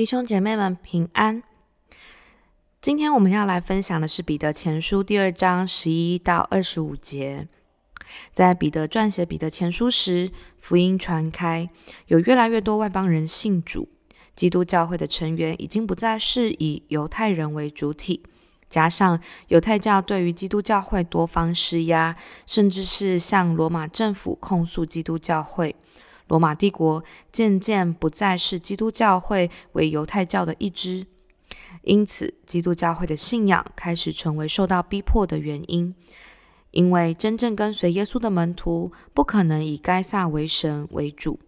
弟兄姐妹们平安。今天我们要来分享的是彼得前书第二章十一到二十五节。在彼得撰写彼得前书时，福音传开，有越来越多外邦人信主，基督教会的成员已经不再是以犹太人为主体，加上犹太教对于基督教会多方施压，甚至是向罗马政府控诉基督教会。罗马帝国渐渐不再视基督教会为犹太教的一支，因此基督教会的信仰开始成为受到逼迫的原因。因为真正跟随耶稣的门徒不可能以该撒为神为主。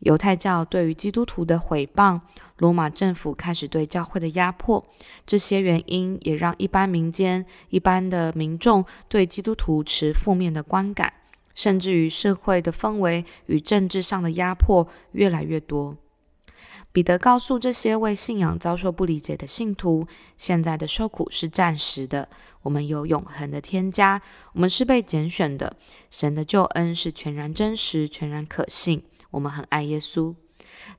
犹太教对于基督徒的毁谤，罗马政府开始对教会的压迫，这些原因也让一般民间、一般的民众对基督徒持负面的观感。甚至于社会的氛围与政治上的压迫越来越多。彼得告诉这些为信仰遭受不理解的信徒，现在的受苦是暂时的，我们有永恒的添加，我们是被拣选的，神的救恩是全然真实、全然可信，我们很爱耶稣。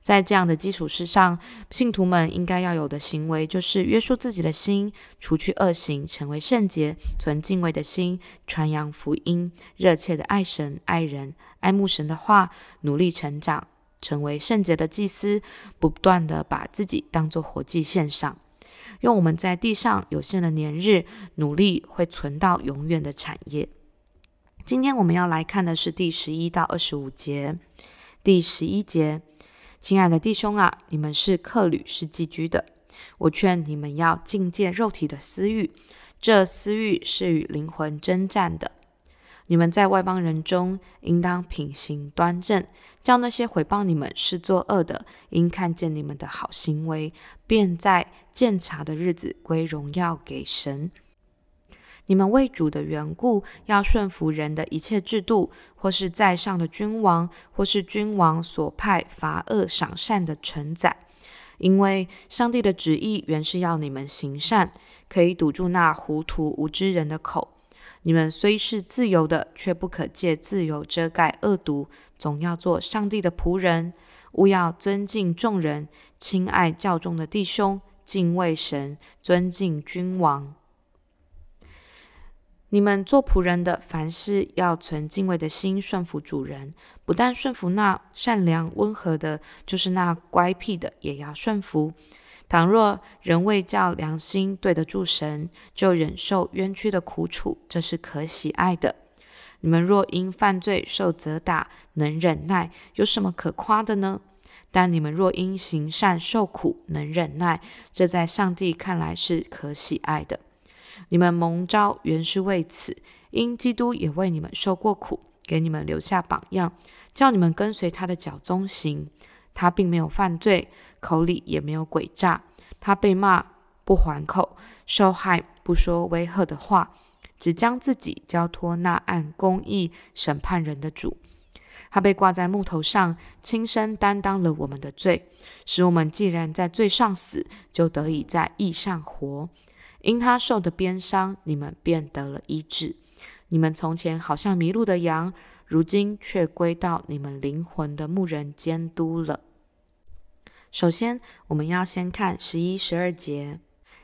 在这样的基础之上，信徒们应该要有的行为，就是约束自己的心，除去恶行，成为圣洁，存敬畏的心，传扬福音，热切的爱神、爱人，爱慕神的话，努力成长，成为圣洁的祭司，不断地把自己当作活祭献上，用我们在地上有限的年日，努力会存到永远的产业。今天我们要来看的是第十一到二十五节，第十一节。亲爱的弟兄啊，你们是客旅，是寄居的。我劝你们要禁戒肉体的私欲，这私欲是与灵魂争战的。你们在外邦人中，应当品行端正，叫那些毁谤你们是作恶的，因看见你们的好行为，便在鉴察的日子归荣耀给神。你们为主的缘故，要顺服人的一切制度，或是在上的君王，或是君王所派罚恶赏善的臣宰。因为上帝的旨意原是要你们行善，可以堵住那糊涂无知人的口。你们虽是自由的，却不可借自由遮盖恶毒，总要做上帝的仆人。务要尊敬众人，亲爱教中的弟兄，敬畏神，尊敬君王。你们做仆人的，凡事要存敬畏的心，顺服主人。不但顺服那善良温和的，就是那乖僻的，也要顺服。倘若人为叫良心对得住神，就忍受冤屈的苦楚，这是可喜爱的。你们若因犯罪受责打，能忍耐，有什么可夸的呢？但你们若因行善受苦，能忍耐，这在上帝看来是可喜爱的。你们蒙召原是为此，因基督也为你们受过苦，给你们留下榜样，叫你们跟随他的脚踪行。他并没有犯罪，口里也没有诡诈。他被骂不还口，受害不说威吓的话，只将自己交托那按公义审判人的主。他被挂在木头上，亲身担当了我们的罪，使我们既然在罪上死，就得以在义上活。因他受的鞭伤，你们便得了医治。你们从前好像迷路的羊，如今却归到你们灵魂的牧人监督了。首先，我们要先看十一、十二节，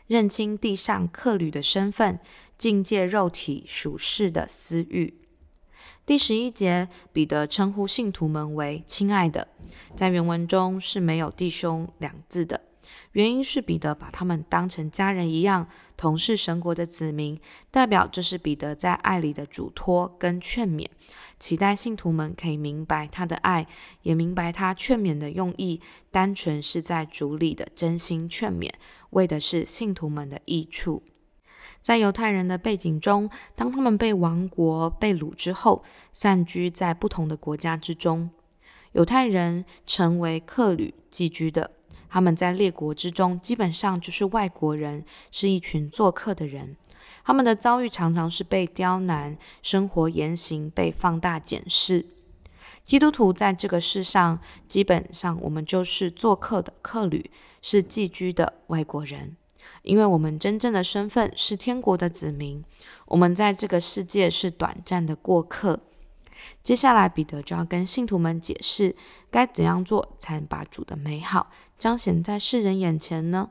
认清地上客旅的身份，禁戒肉体属世的私欲。第十一节，彼得称呼信徒们为亲爱的，在原文中是没有弟兄两字的。原因是彼得把他们当成家人一样，同是神国的子民，代表这是彼得在爱里的嘱托跟劝勉，期待信徒们可以明白他的爱，也明白他劝勉的用意，单纯是在主里的真心劝勉，为的是信徒们的益处。在犹太人的背景中，当他们被亡国被掳之后，散居在不同的国家之中，犹太人成为客旅寄居的。他们在列国之中，基本上就是外国人，是一群做客的人。他们的遭遇常常是被刁难，生活言行被放大检视。基督徒在这个世上，基本上我们就是做客的客旅，是寄居的外国人。因为我们真正的身份是天国的子民，我们在这个世界是短暂的过客。接下来，彼得就要跟信徒们解释该怎样做才能把主的美好彰显在世人眼前呢？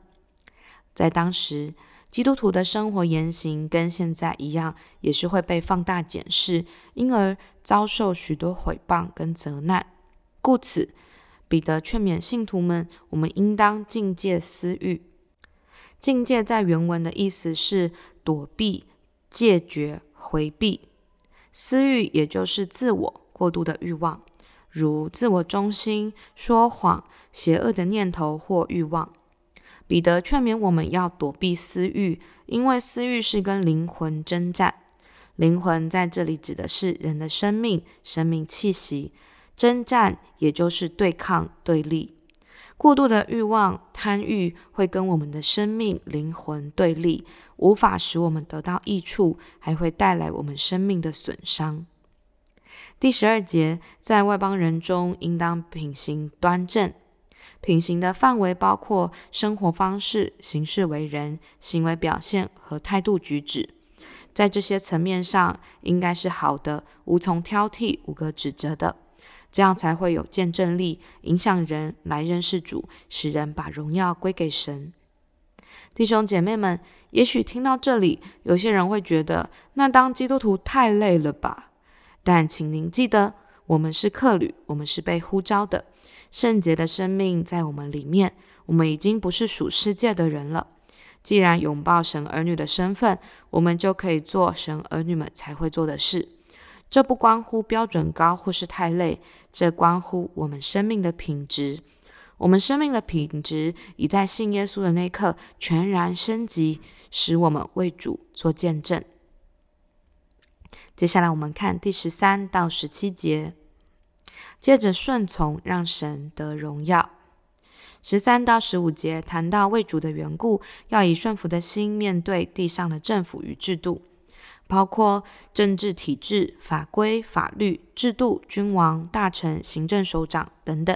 在当时，基督徒的生活言行跟现在一样，也是会被放大检视，因而遭受许多毁谤跟责难。故此，彼得劝勉信徒们，我们应当禁戒私欲。禁戒在原文的意思是躲避、戒绝、回避。私欲也就是自我过度的欲望，如自我中心、说谎、邪恶的念头或欲望。彼得劝勉我们要躲避私欲，因为私欲是跟灵魂征战。灵魂在这里指的是人的生命、生命气息。征战也就是对抗、对立。过度的欲望、贪欲会跟我们的生命、灵魂对立，无法使我们得到益处，还会带来我们生命的损伤。第十二节，在外邦人中应当品行端正。品行的范围包括生活方式、行事为人、行为表现和态度举止，在这些层面上应该是好的，无从挑剔、无可指责的，这样才会有见证力，影响人来认识主，使人把荣耀归给神。弟兄姐妹们，也许听到这里，有些人会觉得，那当基督徒太累了吧？但请您记得，我们是客旅，我们是被呼召的。圣洁的生命在我们里面，我们已经不是属世界的人了。既然拥抱神儿女的身份，我们就可以做神儿女们才会做的事。这不关乎标准高或是太累，这关乎我们生命的品质。我们生命的品质已在信耶稣的那一刻全然升级，使我们为主做见证。接下来我们看第十三到十七节。接着顺从，让神得荣耀。十三到十五节谈到为主的缘故，要以顺服的心面对地上的政府与制度，包括政治体制、法规、法律、制度、君王、大臣、行政首长等等。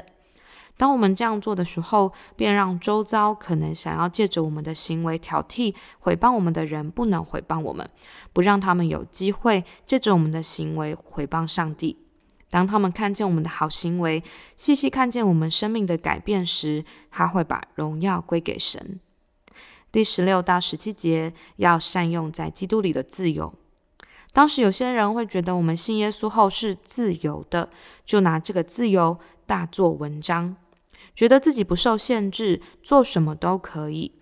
当我们这样做的时候，便让周遭可能想要借着我们的行为挑剔、毁谤我们的人，不能毁谤我们，不让他们有机会借着我们的行为毁谤上帝。当他们看见我们的好行为，细细看见我们生命的改变时，他会把荣耀归给神。第十六到十七节要善用在基督里的自由。当时有些人会觉得我们信耶稣后是自由的，就拿这个自由大做文章，觉得自己不受限制，做什么都可以。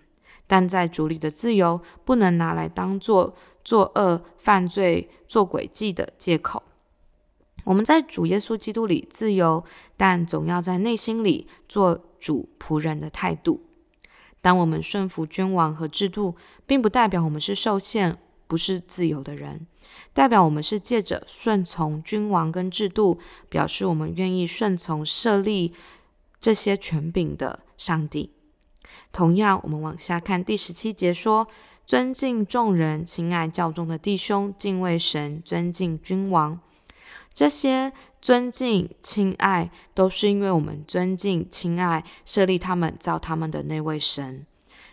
但在主里的自由，不能拿来当做作恶、犯罪、做诡计的借口。我们在主耶稣基督里自由，但总要在内心里做主仆人的态度。当我们顺服君王和制度，并不代表我们是受限、不是自由的人，代表我们是借着顺从君王跟制度，表示我们愿意顺从设立这些权柄的上帝。同样，我们往下看第十七节说：尊敬众人，亲爱教中的弟兄，敬畏神，尊敬君王。这些尊敬、亲爱，都是因为我们尊敬、亲爱设立他们、造他们的那位神。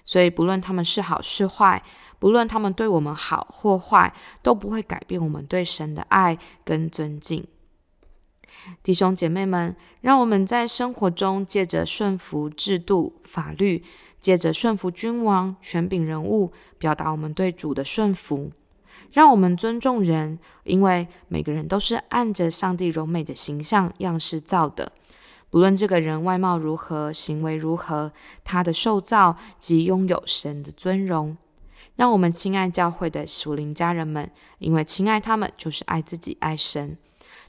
所以，不论他们是好是坏，不论他们对我们好或坏，都不会改变我们对神的爱跟尊敬。弟兄姐妹们，让我们在生活中借着顺服制度、法律，借着顺服君王、权柄人物，表达我们对主的顺服。让我们尊重人，因为每个人都是按着上帝柔美的形象样式造的。不论这个人外貌如何，行为如何，他的受造即拥有神的尊荣。让我们亲爱教会的属灵家人们，因为亲爱他们，就是爱自己、爱神。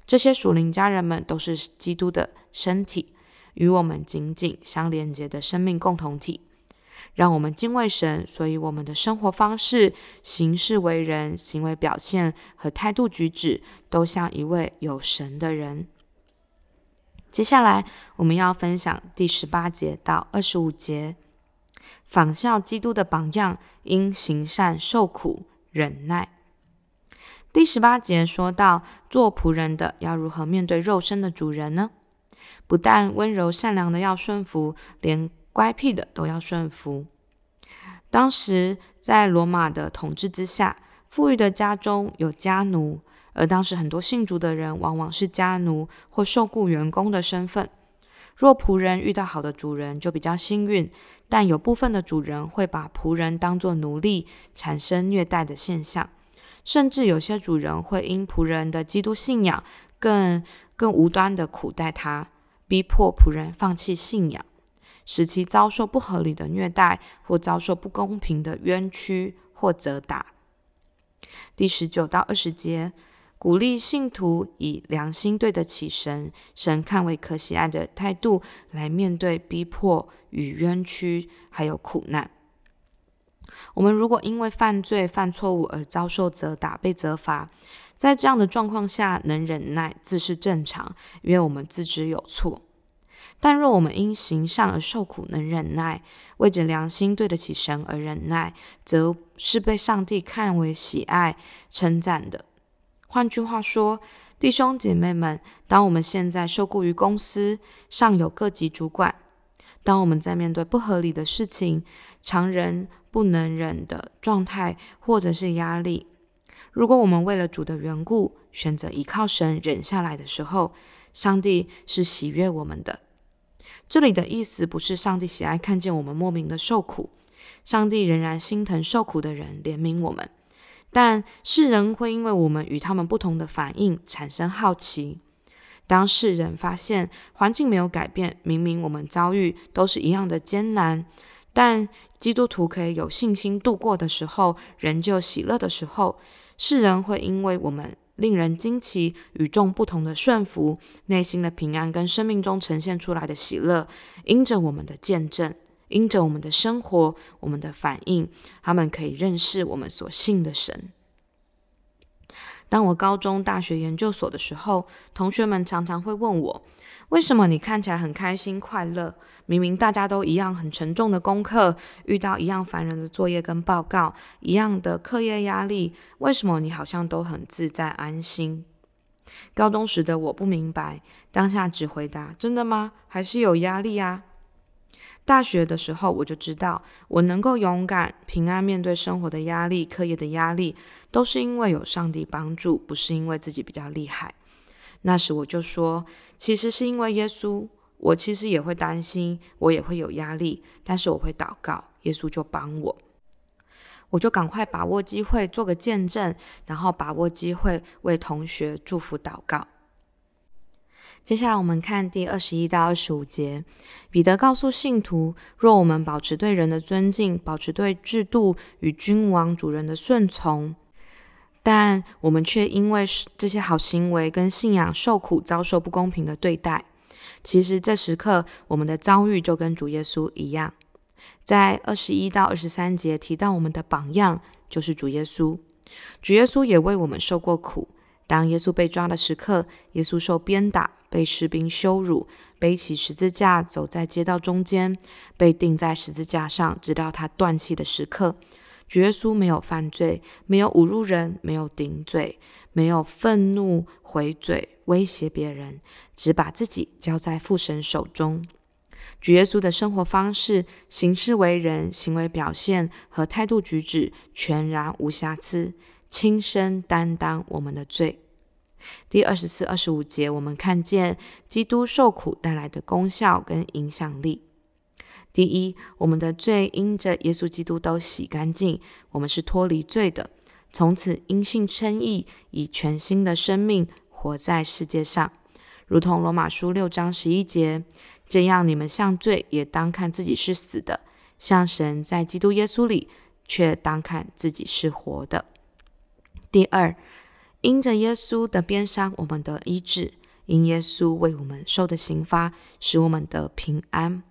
这些属灵家人们都是基督的身体，与我们紧紧相连接的生命共同体。让我们敬畏神，所以我们的生活方式、行事为人、行为表现和态度举止，都像一位有神的人。接下来，我们要分享第十八节到二十五节，仿效基督的榜样，因行善受苦忍耐。第十八节说到，做仆人的要如何面对肉身的主人呢？不但温柔善良的要顺服，连乖僻的都要顺服。当时在罗马的统治之下，富裕的家中有家奴，而当时很多信主的人往往是家奴或受雇员工的身份。若仆人遇到好的主人，就比较幸运。但有部分的主人会把仆人当作奴隶，产生虐待的现象。甚至有些主人会因仆人的基督信仰更，更无端地苦待他，逼迫仆人放弃信仰，使其遭受不合理的虐待，或遭受不公平的冤屈或责打。第十九到二十节。鼓励信徒以良心对得起神，神看为可喜爱的态度来面对逼迫与冤屈，还有苦难。我们如果因为犯罪、犯错误而遭受责打、被责罚，在这样的状况下能忍耐，自是正常，因为我们自知有错。但若我们因行善而受苦，能忍耐，为着良心对得起神而忍耐，则是被上帝看为喜爱、称赞的。换句话说，弟兄姐妹们，当我们现在受雇于公司，上有各级主管，当我们在面对不合理的事情、常人不能忍的状态或者是压力，如果我们为了主的缘故选择依靠神忍下来的时候，上帝是喜悦我们的。这里的意思不是上帝喜爱看见我们莫名的受苦，上帝仍然心疼受苦的人，怜悯我们。但世人会因为我们与他们不同的反应产生好奇。当世人发现环境没有改变，明明我们遭遇都是一样的艰难，但基督徒可以有信心度过的时候，仍旧喜乐的时候，世人会因为我们令人惊奇、与众不同的顺服、内心的平安跟生命中呈现出来的喜乐，因着我们的见证。因着我们的生活，我们的反应，他们可以认识我们所信的神。当我高中、大学、研究所的时候，同学们常常会问我：为什么你看起来很开心、快乐？明明大家都一样很沉重的功课，遇到一样烦人的作业跟报告，一样的课业压力，为什么你好像都很自在、安心？高中时的我不明白，当下只回答：真的吗？还是有压力啊？大学的时候，我就知道我能够勇敢、平安面对生活的压力、课业的压力，都是因为有上帝帮助，不是因为自己比较厉害。那时我就说，其实是因为耶稣。我其实也会担心，我也会有压力，但是我会祷告，耶稣就帮我。我就赶快把握机会做个见证，然后把握机会为同学祝福祷告。接下来我们看第二十一到二十五节，彼得告诉信徒：若我们保持对人的尊敬，保持对制度与君王主人的顺从，但我们却因为这些好行为跟信仰受苦，遭受不公平的对待，其实这时刻我们的遭遇就跟主耶稣一样。在二十一到二十三节提到我们的榜样就是主耶稣，主耶稣也为我们受过苦。当耶稣被抓的时刻，耶稣受鞭打，被士兵羞辱，背起十字架走在街道中间，被钉在十字架上，直到他断气的时刻。主耶稣没有犯罪，没有侮辱人，没有顶嘴，没有愤怒回嘴威胁别人，只把自己交在父神手中。主耶稣的生活方式、行事为人、行为表现和态度举止全然无瑕疵。亲身担当我们的罪。第二十四、二十五节，我们看见基督受苦带来的功效跟影响力。第一，我们的罪因着耶稣基督都洗干净，我们是脱离罪的，从此因信称义，以全新的生命活在世界上，如同罗马书六章十一节，这样你们向罪也当看自己是死的，向神在基督耶稣里却当看自己是活的。第二，因着耶稣的鞭伤，我们的医治；因耶稣为我们受的刑罚，使我们的平安。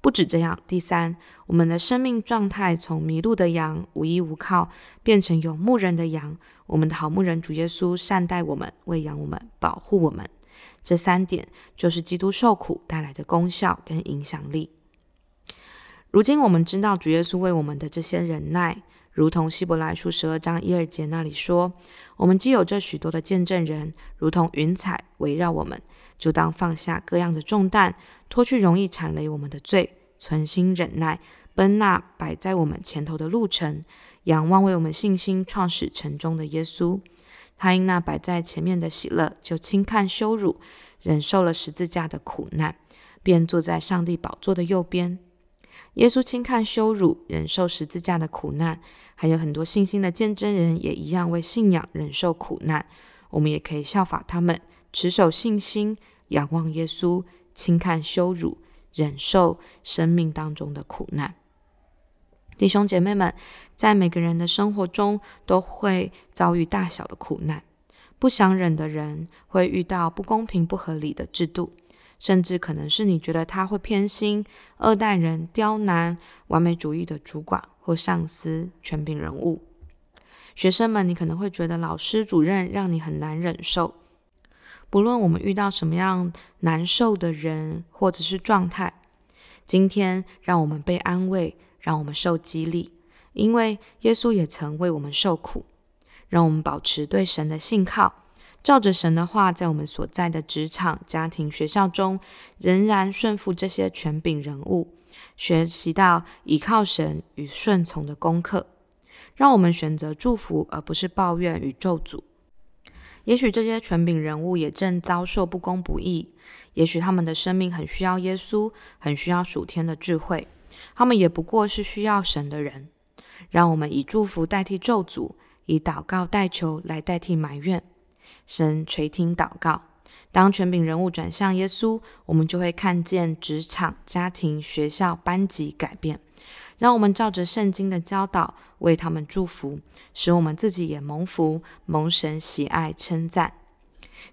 不止这样，第三，我们的生命状态从迷路的羊、无依无靠，变成有牧人的羊。我们的好牧人主耶稣善待我们，喂养我们，保护我们。这三点就是基督受苦带来的功效跟影响力。如今我们知道主耶稣为我们的这些忍耐。如同希伯来书十二章一二节那里说：“我们既有这许多的见证人，如同云彩围绕我们，就当放下各样的重担，脱去容易缠累我们的罪，存心忍耐，奔那摆在我们前头的路程，仰望为我们信心创始成终的耶稣。他因那摆在前面的喜乐，就轻看羞辱，忍受了十字架的苦难，便坐在上帝宝座的右边。耶稣轻看羞辱，忍受十字架的苦难，还有很多信心的见证人也一样为信仰忍受苦难。我们也可以效法他们，持守信心，仰望耶稣，轻看羞辱，忍受生命当中的苦难。弟兄姐妹们，在每个人的生活中都会遭遇大小的苦难。不想忍的人会遇到不公平、不合理的制度，甚至可能是你觉得他会偏心、二代人、刁难、完美主义的主管或上司、权柄人物。学生们，你可能会觉得老师、主任让你很难忍受。不论我们遇到什么样难受的人或者是状态，今天让我们被安慰。让我们受激励，因为耶稣也曾为我们受苦。让我们保持对神的信靠，照着神的话，在我们所在的职场、家庭、学校中，仍然顺服这些权柄人物，学习到倚靠神与顺从的功课。让我们选择祝福，而不是抱怨与咒诅。也许这些权柄人物也正遭受不公不义，也许他们的生命很需要耶稣，很需要属天的智慧。他们也不过是需要神的人，让我们以祝福代替咒诅，以祷告代求来代替埋怨。神垂听祷告，当权柄人物转向耶稣，我们就会看见职场、家庭、学校、班级改变。让我们照着圣经的教导为他们祝福，使我们自己也蒙福，蒙神喜爱称赞。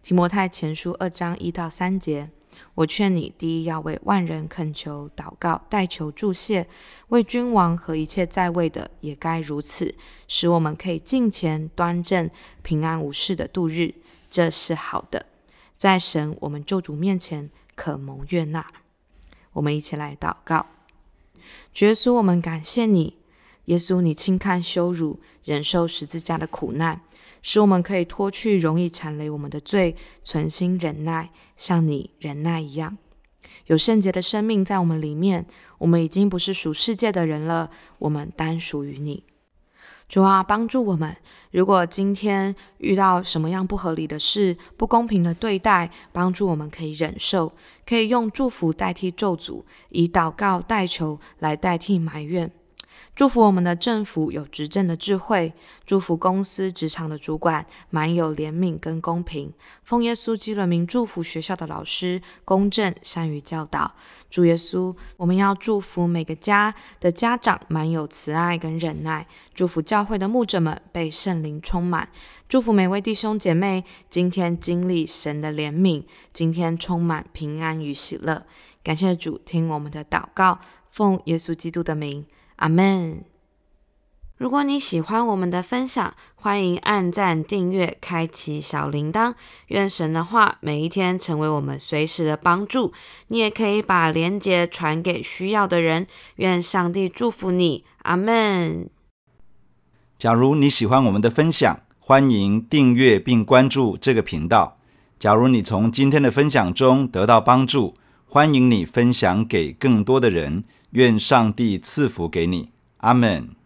提摩太前书二章一到三节。我劝你，第一要为万人恳求、祷告、代求、助谢；为君王和一切在位的，也该如此，使我们可以敬虔、端正、平安无事的度日。这是好的，在神我们救主面前可蒙悦纳。我们一起来祷告：主耶稣，我们感谢你，耶稣，你轻看羞辱，忍受十字架的苦难。使我们可以脱去容易缠累我们的罪，存心忍耐，像你忍耐一样。有圣洁的生命在我们里面，我们已经不是属世界的人了，我们单属于你。主啊，帮助我们。如果今天遇到什么样不合理的事、不公平的对待，帮助我们可以忍受，可以用祝福代替咒诅，以祷告代求来代替埋怨。祝福我们的政府有执政的智慧，祝福公司职场的主管满有怜悯跟公平。奉耶稣基督的名祝福学校的老师公正善于教导。主耶稣，我们要祝福每个家的家长满有慈爱跟忍耐。祝福教会的牧者们被圣灵充满。祝福每位弟兄姐妹今天经历神的怜悯，今天充满平安与喜乐。感谢主听我们的祷告，奉耶稣基督的名。阿门。如果你喜欢我们的分享，欢迎按赞、订阅、开启小铃铛。愿神的话每一天成为我们随时的帮助。你也可以把连结传给需要的人。愿上帝祝福你。阿门。假如你喜欢我们的分享，欢迎订阅并关注这个频道。假如你从今天的分享中得到帮助，欢迎你分享给更多的人。愿上帝赐福给你，阿门。